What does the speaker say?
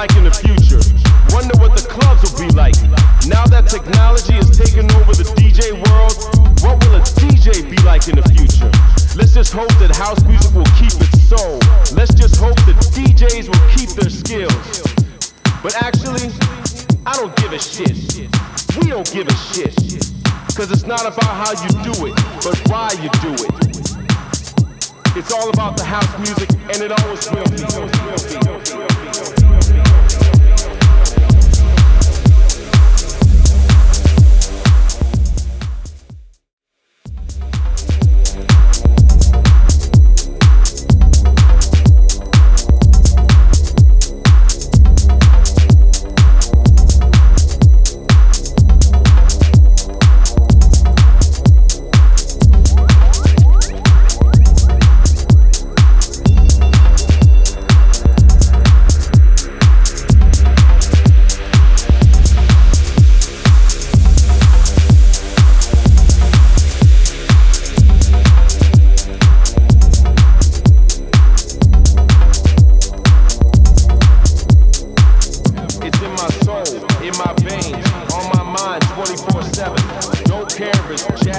like in the future. Wonder what the clubs will be like. Now that technology is taking over the DJ world, what will a DJ be like in the future? Let's just hope that house music will keep its soul. Let's just hope that DJs will keep their skills. But actually, I don't give a shit. We don't give a shit. Cause it's not about how you do it, but why you do it. It's all about the house music, and it always will be. Christmas.